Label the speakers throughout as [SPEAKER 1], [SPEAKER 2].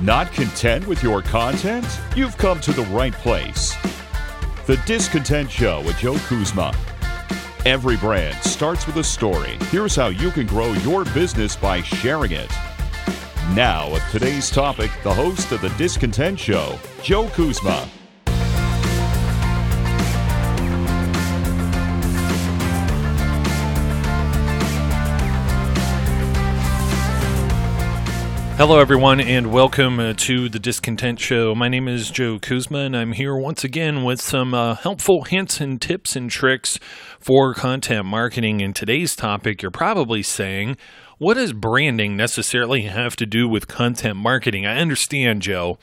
[SPEAKER 1] Not content with your content? You've come to the right place. The Discontent Show with Joe Kuzma. Every brand starts with a story. Here's how you can grow your business by sharing it. Now, with today's topic, the host of The Discontent Show, Joe Kuzma.
[SPEAKER 2] Hello, everyone, and welcome uh, to the Discontent Show. My name is Joe Kuzma, and I'm here once again with some uh, helpful hints and tips and tricks for content marketing. In today's topic, you're probably saying, what does branding necessarily have to do with content marketing? I understand, Joe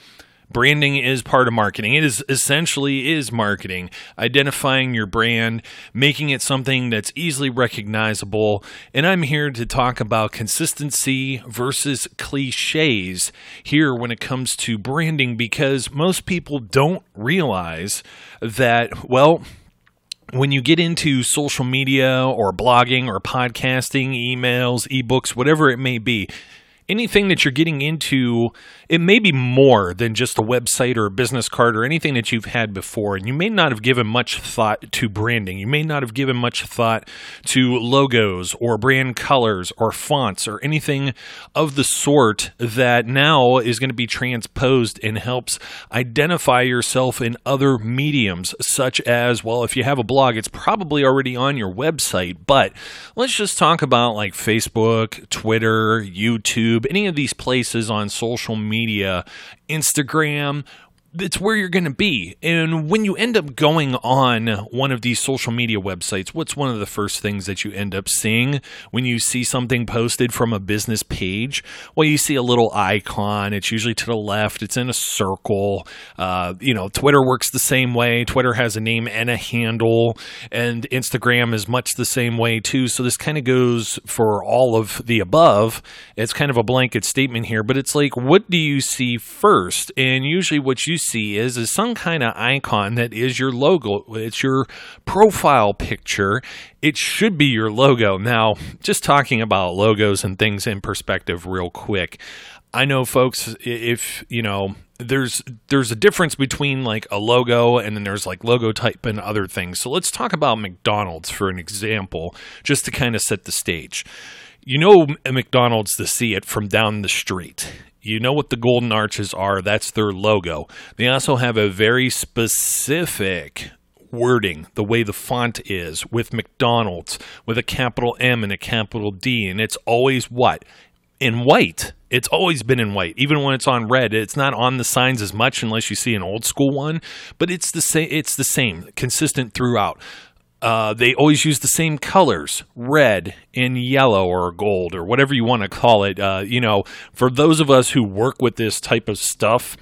[SPEAKER 2] branding is part of marketing. It is essentially is marketing. Identifying your brand making it something that's easily recognizable. And i'm here to talk about consistency versus cliches here when it comes to branding because most people don't realize that well when you get into social media or blogging or podcasting, emails, ebooks, whatever it may be, anything that you're getting into, it may be more than just a website or a business card or anything that you've had before. And you may not have given much thought to branding. You may not have given much thought to logos or brand colors or fonts or anything of the sort that now is going to be transposed and helps identify yourself in other mediums, such as, well, if you have a blog, it's probably already on your website. But let's just talk about like Facebook, Twitter, YouTube YouTube, any of these places on social media, Instagram, it's where you're going to be. And when you end up going on one of these social media websites, what's one of the first things that you end up seeing when you see something posted from a business page? Well, you see a little icon. It's usually to the left, it's in a circle. Uh, you know, Twitter works the same way. Twitter has a name and a handle, and Instagram is much the same way, too. So this kind of goes for all of the above. It's kind of a blanket statement here, but it's like, what do you see first? And usually what you is is some kind of icon that is your logo. It's your profile picture. It should be your logo. Now, just talking about logos and things in perspective real quick. I know folks if, you know, there's there's a difference between like a logo and then there's like logo type and other things. So let's talk about McDonald's for an example just to kind of set the stage. You know McDonald's to see it from down the street. You know what the golden arches are. That's their logo. They also have a very specific wording, the way the font is with McDonald's, with a capital M and a capital D. And it's always what? In white. It's always been in white, even when it's on red. It's not on the signs as much unless you see an old school one, but it's the same. It's the same, consistent throughout. Uh, they always use the same colors, red and yellow or gold or whatever you want to call it. Uh, you know, for those of us who work with this type of stuff,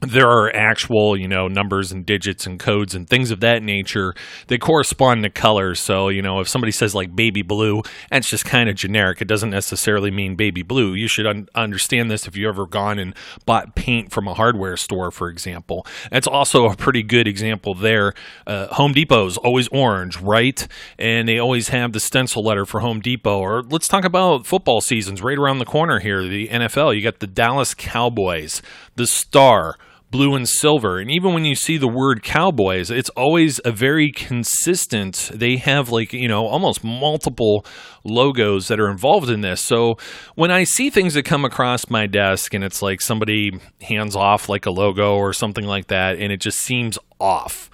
[SPEAKER 2] there are actual, you know, numbers and digits and codes and things of that nature that correspond to colors. So, you know, if somebody says like baby blue, that's just kind of generic. It doesn't necessarily mean baby blue. You should un- understand this if you ever gone and bought paint from a hardware store, for example. That's also a pretty good example there. Uh, Home Depot's always orange, right? And they always have the stencil letter for Home Depot. Or let's talk about football seasons right around the corner here, the NFL. You got the Dallas Cowboys, the Star blue and silver. And even when you see the word cowboys, it's always a very consistent. They have like, you know, almost multiple logos that are involved in this. So when I see things that come across my desk and it's like somebody hands off like a logo or something like that and it just seems off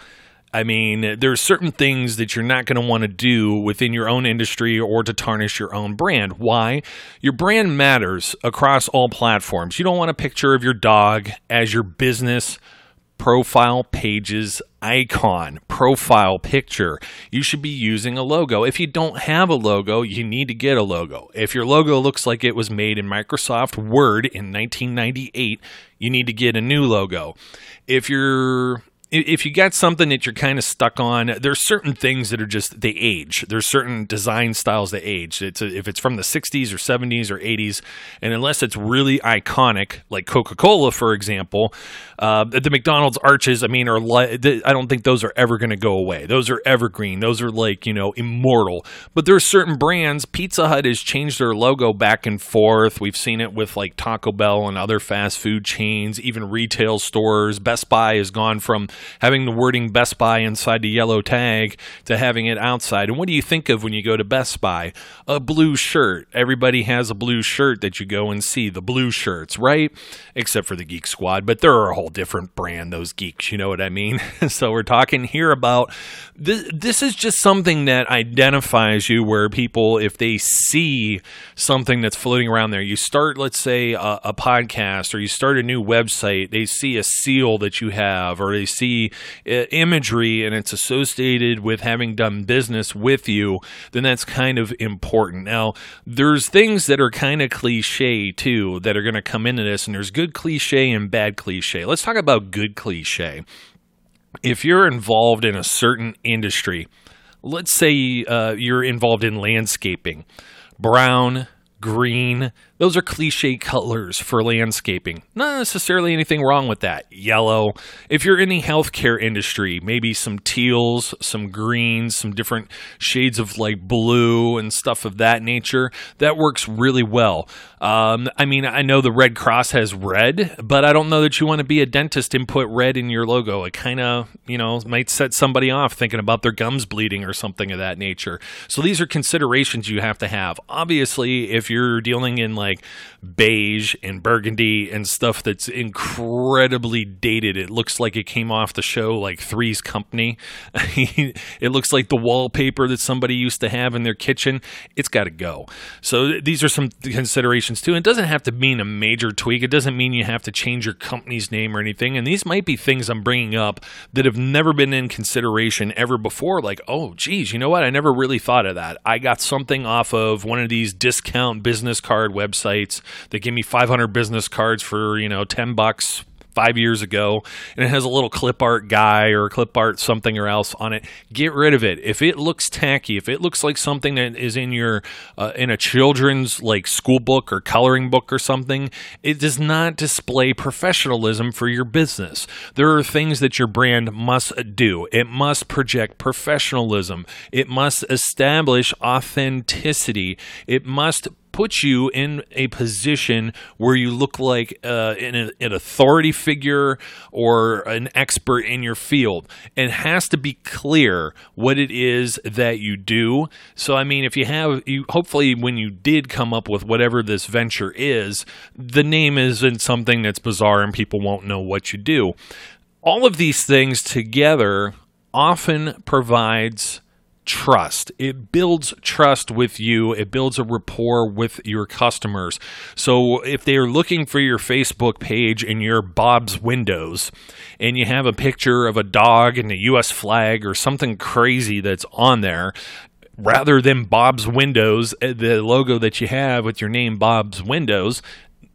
[SPEAKER 2] I mean, there are certain things that you're not going to want to do within your own industry or to tarnish your own brand. Why? Your brand matters across all platforms. You don't want a picture of your dog as your business profile pages icon, profile picture. You should be using a logo. If you don't have a logo, you need to get a logo. If your logo looks like it was made in Microsoft Word in 1998, you need to get a new logo. If you're if you got something that you're kind of stuck on, there's certain things that are just they age. There's certain design styles that age. It's a, if it's from the 60s or 70s or 80s, and unless it's really iconic, like Coca-Cola, for example, uh, the McDonald's arches. I mean, are I don't think those are ever going to go away. Those are evergreen. Those are like you know immortal. But there are certain brands. Pizza Hut has changed their logo back and forth. We've seen it with like Taco Bell and other fast food chains, even retail stores. Best Buy has gone from having the wording Best Buy inside the yellow tag to having it outside. And what do you think of when you go to Best Buy? A blue shirt. Everybody has a blue shirt that you go and see, the blue shirts, right? Except for the Geek Squad, but they're a whole different brand, those geeks, you know what I mean? so we're talking here about this, this is just something that identifies you where people, if they see something that's floating around there, you start, let's say, a, a podcast or you start a new website, they see a seal that you have or they see see uh, imagery and it's associated with having done business with you, then that's kind of important. Now, there's things that are kind of cliche too that are going to come into this, and there's good cliche and bad cliche. Let's talk about good cliche. If you're involved in a certain industry, let's say uh, you're involved in landscaping, brown, green, those are cliche colors for landscaping. Not necessarily anything wrong with that. Yellow. If you're in the healthcare industry, maybe some teals, some greens, some different shades of like blue and stuff of that nature, that works really well. Um, I mean, I know the Red Cross has red, but I don't know that you want to be a dentist and put red in your logo. It kind of, you know, might set somebody off thinking about their gums bleeding or something of that nature. So these are considerations you have to have. Obviously, if you're dealing in like like beige and burgundy and stuff that's incredibly dated. It looks like it came off the show like Three's Company. it looks like the wallpaper that somebody used to have in their kitchen. It's got to go. So these are some considerations too. It doesn't have to mean a major tweak. It doesn't mean you have to change your company's name or anything. And these might be things I'm bringing up that have never been in consideration ever before. Like, oh, geez, you know what? I never really thought of that. I got something off of one of these discount business card websites websites They give me 500 business cards for, you know, 10 bucks five years ago and it has a little clip art guy or clip art something or else on it. Get rid of it. If it looks tacky if it looks like something that is in your uh, in a children's like school book or coloring book or something it does not display professionalism for your business. There are things that your brand must do. It must project professionalism. It must establish authenticity. It must puts you in a position where you look like uh, an, an authority figure or an expert in your field. It has to be clear what it is that you do. So, I mean, if you have, you hopefully when you did come up with whatever this venture is, the name isn't something that's bizarre and people won't know what you do. All of these things together often provides trust. It builds trust with you. It builds a rapport with your customers. So if they're looking for your Facebook page in your Bob's Windows and you have a picture of a dog and a US flag or something crazy that's on there, rather than Bob's Windows, eh, the logo that you have with your name Bob's Windows,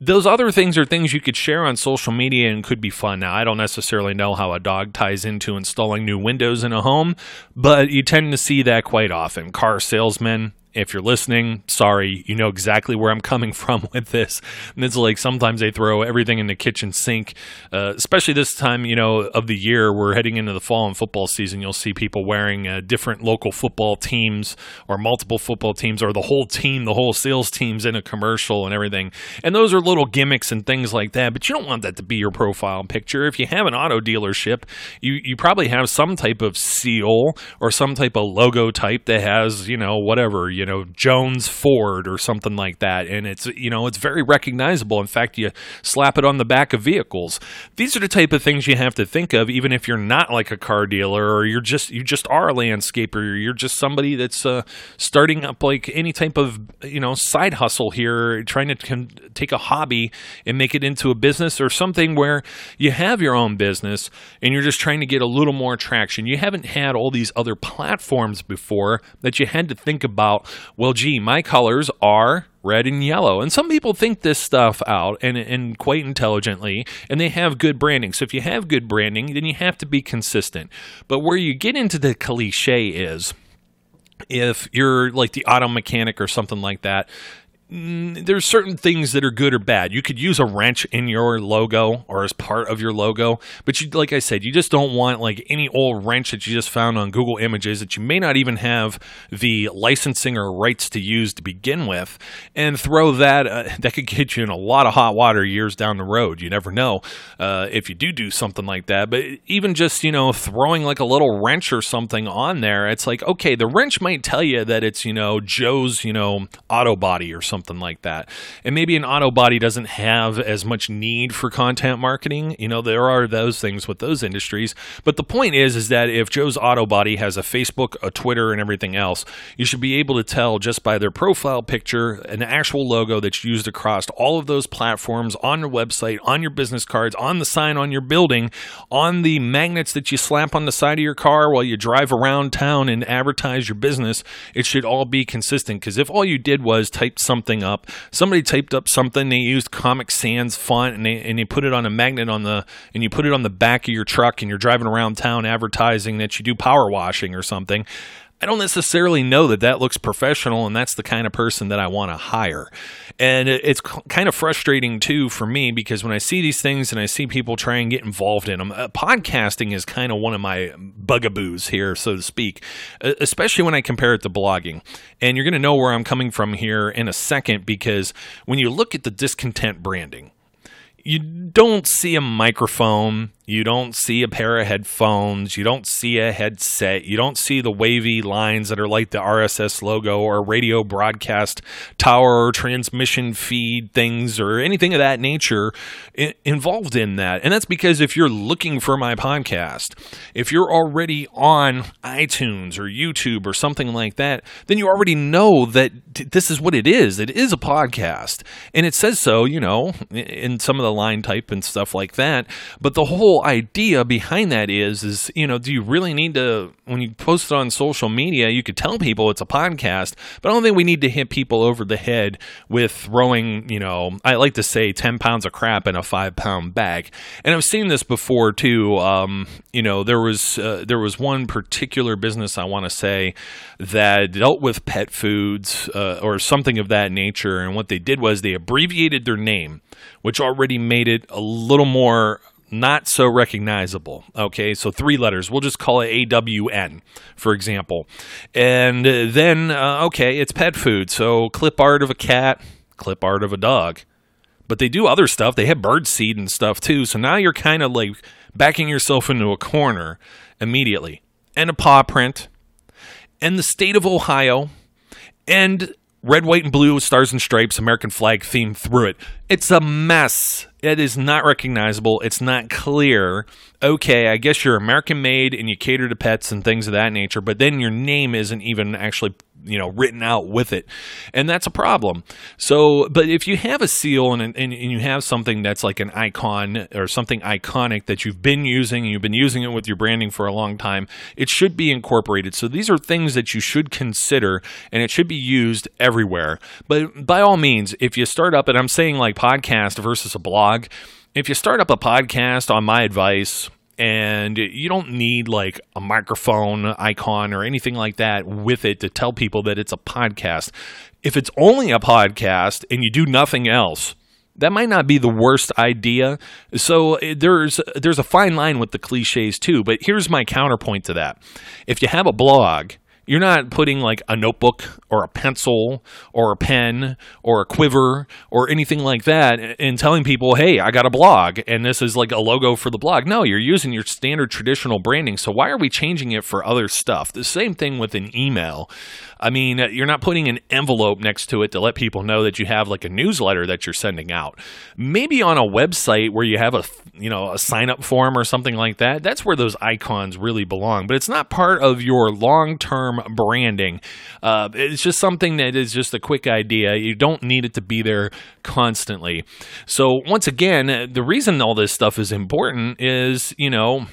[SPEAKER 2] those other things are things you could share on social media and could be fun. Now, I don't necessarily know how a dog ties into installing new windows in a home, but you tend to see that quite often. Car salesmen, if you're listening, sorry, you know exactly where I'm coming from with this. And it's like sometimes they throw everything in the kitchen sink, uh, especially this time, you know, of the year. We're heading into the fall and football season. You'll see people wearing uh, different local football teams or multiple football teams or the whole team, the whole sales teams in a commercial and everything. And those are little gimmicks and things like that. But you don't want that to be your profile picture. If you have an auto dealership, you you probably have some type of seal or some type of logo type that has you know whatever you know Jones Ford or something like that, and it's you know it's very recognizable. In fact, you slap it on the back of vehicles. These are the type of things you have to think of, even if you're not like a car dealer or you're just you just are a landscaper. You're just somebody that's uh, starting up like any type of you know side hustle here, trying to con- take a hobby and make it into a business or something where you have your own business and you're just trying to get a little more traction. You haven't had all these other platforms before that you had to think about well, gee, my colors are red and yellow. And some people think this stuff out and, and quite intelligently, and they have good branding. So if you have good branding, then you have to be consistent. But where you get into the cliche is if you're like the auto mechanic or something like that, there's certain things that are good or bad. You could use a wrench in your logo or as part of your logo, but you, like I said, you just don't want like any old wrench that you just found on Google Images that you may not even have the licensing or rights to use to begin with, and throw that. Uh, that could get you in a lot of hot water years down the road. You never know uh, if you do do something like that. But even just you know throwing like a little wrench or something on there, it's like okay, the wrench might tell you that it's you know Joe's you know auto body or something something like that. And maybe an auto body doesn't have as much need for content marketing. You know, there are those things with those industries. But the point is, is that if Joe's Auto Body has a Facebook, a Twitter, and everything else, you should be able to tell just by their profile picture, an actual logo that's used across all of those platforms on your website, on your business cards, on the sign on your building, on the magnets that you slap on the side of your car while you drive around town and advertise your business. It should all be consistent because if all you did was type something something up. Somebody taped up something. They used Comic Sans font, and they and you put it on a magnet on the and you put it on the back of your truck, and you're driving around town advertising that you do power washing or something. I don't necessarily know that that looks professional and that's the kind of person that I want to hire. And it's kind of frustrating too for me because when I see these things and I see people try and get involved in them, uh, podcasting is kind of one of my bugaboos here, so to speak, especially when I compare it to blogging. And you're going to know where I'm coming from here in a second because when you look at the discontent branding, you don't see a microphone you don't see a pair of headphones. You don't see a headset. You don't see the wavy lines that are like the RSS logo or radio broadcast tower or transmission feed things or anything of that nature involved in that. And that's because if you're looking for my podcast, if you're already on iTunes or YouTube or something like that, then you already know that this is what it is. It is a podcast. And it says so, you know, in some of the line type and stuff like that. But the whole idea behind that is is you know do you really need to when you post it on social media you could tell people it's a podcast but i don't think we need to hit people over the head with throwing you know i like to say 10 pounds of crap in a five pound bag. And i've seen this before too um, you know there was uh, there was one particular business i want to say that dealt with pet foods uh, or something of that nature and what they did was they abbreviated their name which already made it a little more not so recognizable. Okay, so three letters. We'll just call it AWN, for example. And then, uh, okay, it's pet food. So clip art of a cat, clip art of a dog. But they do other stuff. They have bird seed and stuff too. So now you're kind of like backing yourself into a corner immediately. And a paw print. And the state of Ohio. And red, white, and blue stars and stripes, American flag theme through it. It's a mess. It is not recognizable. It's not clear. Okay, I guess you're American made and you cater to pets and things of that nature, but then your name isn't even actually you know written out with it. And that's a problem. So but if you have a seal and, and, and you have something that's like an icon or something iconic that you've been using and you've been using it with your branding for a long time it should be incorporated. So these are things that you should consider and it should be used everywhere. But by all means if you start up and i'm saying like podcast versus a blog if you start up a podcast on my advice and you don't need like a microphone icon or anything like that with it to tell people that it's a podcast. If it's only a podcast and you do nothing else, that might not be the worst idea. So eh, there's there's a fine line with the cliches too, but here's my counterpoint to that. If you have a blog you're not putting like a notebook or a pencil or a pen or a quiver or anything like that and telling people, hey, I got a blog and this is like a logo for the blog. No, you're using your standard traditional branding. So why are we changing it for other stuff? The same thing with an email. I mean, you're not putting an envelope next to it to let people know that you have like a newsletter that you're sending out. Maybe on a website where you have a you know a sign up form or something like that. That's where those icons really belong. But it's not part of your long term branding. Uh, it's just something that is just a quick idea. You don't need it to be there constantly. So once again, the reason all this stuff is important is you know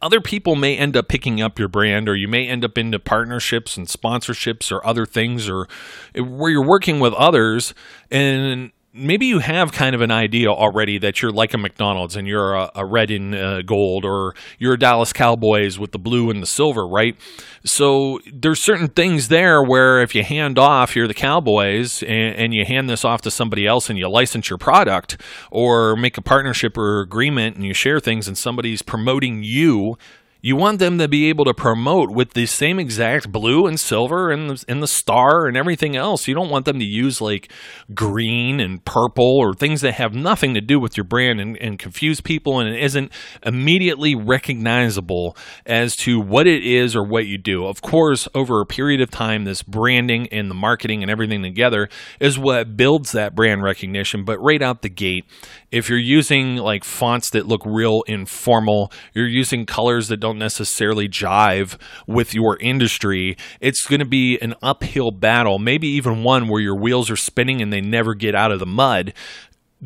[SPEAKER 2] other people may end up picking up your brand or you may end up into partnerships and sponsorships or other things or where you're working with others and maybe you have kind of an idea already that you're like a McDonald's and you're a, a red and uh, gold, or you're a Dallas Cowboys with the blue and the silver, right? So there's certain things there where if you hand off, you're the Cowboys, and, and you hand this off to somebody else and you license your product, or make a partnership or agreement and you share things, and somebody's promoting you you want them to be able to promote with the same exact blue and silver and the, and the star and everything else. You don't want them to use like green and purple or things that have nothing to do with your brand and, and confuse people and it isn't immediately recognizable as to what it is or what you do. Of course, over a period of time, this branding and the marketing and everything together is what builds that brand recognition. But right out the gate, if you're using like fonts that look real informal, you're using colors that don't don't necessarily jive with your industry, it's going to be an uphill battle, maybe even one where your wheels are spinning and they never get out of the mud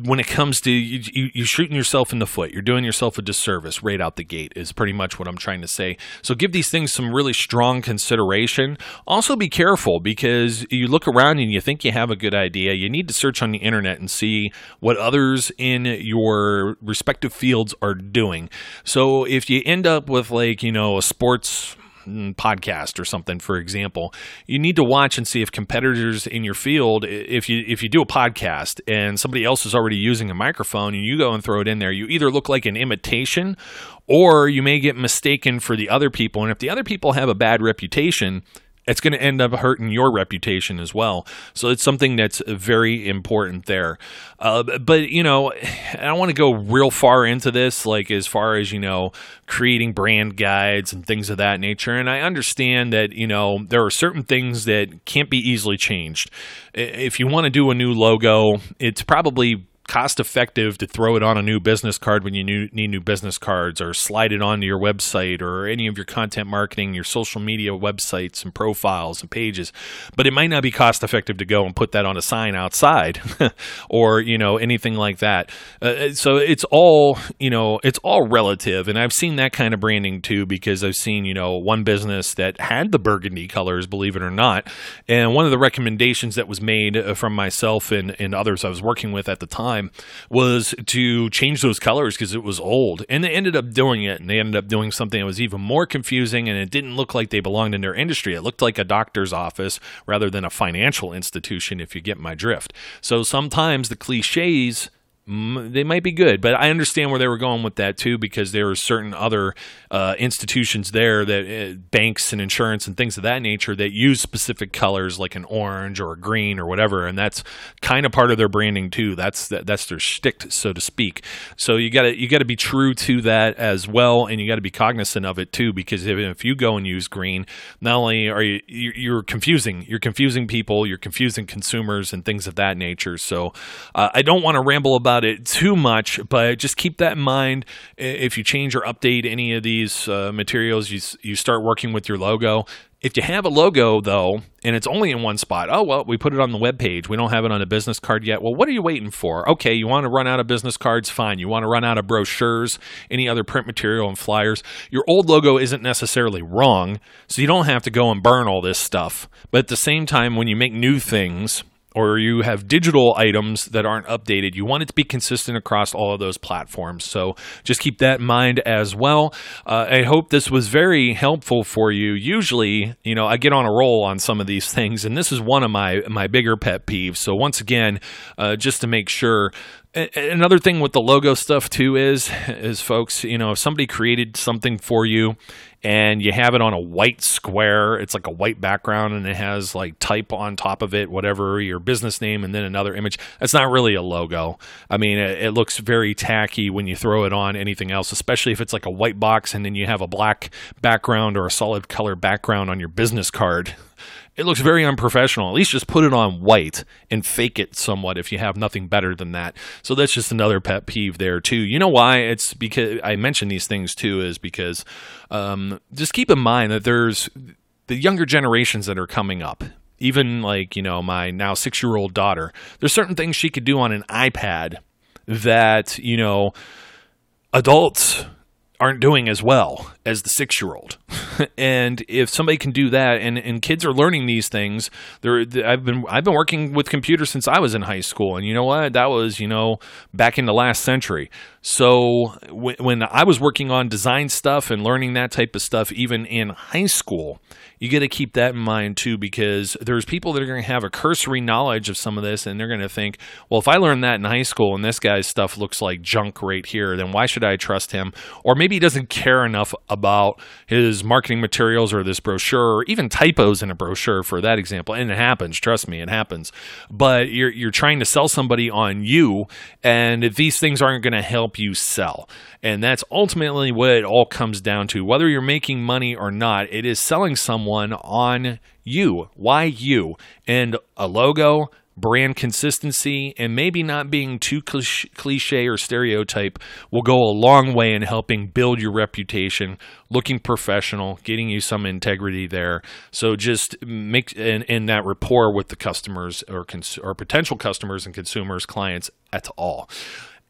[SPEAKER 2] when it comes to you, you, are shooting yourself in the foot. You're doing yourself a disservice right out the gate, is pretty much what I'm trying to say. So give these things some really strong consideration. Also, be careful because you look around and you think you have a good idea. You need to search on the internet and see what others in your respective fields are doing. So if you end up with, like, you know, a sports Mm, podcast or something, for example, you need to watch and see if competitors in your field, if you if you do a podcast and somebody else is already using a microphone and you go and throw it in there, you either look like an imitation or you may get mistaken for the other people. And if the other people have a bad reputation, it's going to end up hurting your reputation as well. So it's something that's very important there. Uh, but, you know, I don't want to go real far into this, like as far as, you know, creating brand guides and things of that nature. And I understand that, you know, there are certain things that can't be easily changed. If you want to do a new logo, it's probably cost effective to throw it on a new business card when you need new business cards or slide it onto your website or any of your content marketing, your social media websites and profiles and pages. But it might not be cost effective to go and put that on a sign outside or, you know, anything like that. Uh, uh, so it's all, you know, it's all relative. And I've seen that kind of branding too because I've seen, you know, one business that had the burgundy colors, believe it or not. And one of the recommendations that was made uh, from myself and, and others I was working with at the time time was to change those colors because it was old. And they ended up doing it, and they ended up doing something that was even more confusing, and it didn't look like they belonged in their industry. It looked like a doctor's office rather than a financial institution, if you get my drift. So sometimes the cliches they might be good, but I understand where they were going with that too, because there are certain other uh, institutions there that uh, banks and insurance and things of that nature that use specific colors like an orange or a green or whatever, and that's kind of part of their branding too. That's that, that's their shtick, so to speak. So you got to you got to be true to that as well, and you got to be cognizant of it too, because if, if you go and use green, not only are you you're confusing, you're confusing people, you're confusing consumers and things of that nature. So uh, I don't want to ramble about about it too much, but just keep that in mind. If you change or update any of these uh, materials, you you start working with your logo. If you have a logo though, and it's only in one spot, oh well, we put it on the web page. We don't have it on a business card yet. Well, what are you waiting for? Okay, you want to run out of business cards, fine. You want to run out of brochures, any other print material and flyers. Your old logo isn't necessarily wrong, so you don't have to go and burn all this stuff. But at the same time, when you make new things, or you have digital items that aren't updated, you want it to be consistent across all of those platforms. So just keep that in mind as well. Uh, I hope this was very helpful for you. Usually, you know, I get on a roll on some of these things, and this is one of my my bigger pet peeves. So once again, uh, just to make sure another thing with the logo stuff too is is folks you know if somebody created something for you and you have it on a white square it's like a white background and it has like type on top of it whatever your business name and then another image that's not really a logo. I mean it, it looks very tacky when you throw it on anything else especially if it's like a white box and then you have a black background or a solid color background on your business card it looks very unprofessional. At least just put it on white and fake it somewhat if you have nothing better than that. So that's just another pet peeve there too. You know why? It's because I mention these things too is because um, just keep in mind that there's the younger generations that are coming up. Even like you know my now six year old daughter. There's certain things she could do on an iPad that you know adults aren't doing as well as the six year old. and if somebody can do that, and, and kids are learning these things, there I've been I've been working with computers since I was in high school, and you know what? That was you know back in the last century. So w- when I was working on design stuff and learning that type of stuff, even in high school, you got to keep that in mind too, because there's people that are going to have a cursory knowledge of some of this, and they're going to think, well, if I learned that in high school and this guy's stuff looks like junk right here, then why should I trust him? Or maybe he doesn't care enough about his marketing materials or this brochure, or even typos in a brochure for that example. And it happens, trust me, it happens. But you're you're trying to sell somebody on you, and these things aren't going to help you sell. And that's ultimately what it all comes down to. Whether you're making money or not, it is selling someone on you. Why you? And a logo, brand consistency and maybe not being too cliche or stereotype will go a long way in helping build your reputation, looking professional, getting you some integrity there. So just make in, that rapport with the customers or, cons- or potential customers and consumers, clients at all.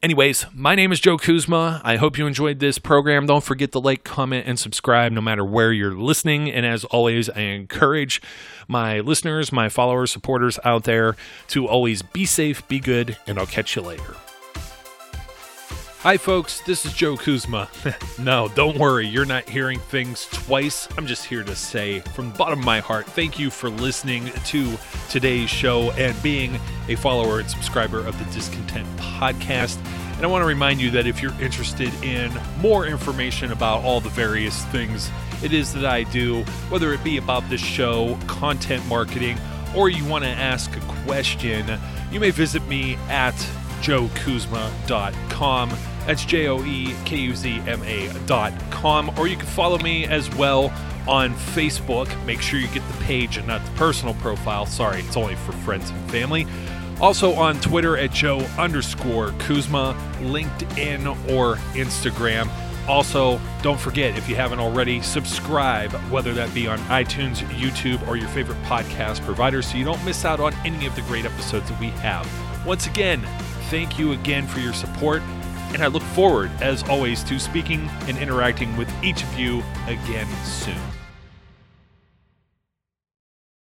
[SPEAKER 2] Anyways, my name is Joe Kuzma. I hope you enjoyed this program. Don't forget to like, comment, and subscribe no matter where you're listening. And as always, I encourage my listeners, my followers, supporters out there to always be safe, be good, and I'll catch you later. Hi, folks, this is Joe Kuzma. no, don't worry, you're not hearing things twice. I'm just here to say, from the bottom of my heart, thank you for listening to today's show and being a follower and subscriber of the Discontent Podcast. And I want to remind you that if you're interested in more information about all the various things it is that I do, whether it be about this show, content marketing, or you want to ask a question, you may visit me at joekuzma.com. That's J O E K U Z M A dot com. Or you can follow me as well on Facebook. Make sure you get the page and not the personal profile. Sorry, it's only for friends and family. Also on Twitter at Joe underscore Kuzma, LinkedIn or Instagram. Also, don't forget, if you haven't already, subscribe, whether that be on iTunes, YouTube, or your favorite podcast provider, so you don't miss out on any of the great episodes that we have. Once again, thank you again for your support, and I look forward, as always, to speaking and interacting with each of you again soon.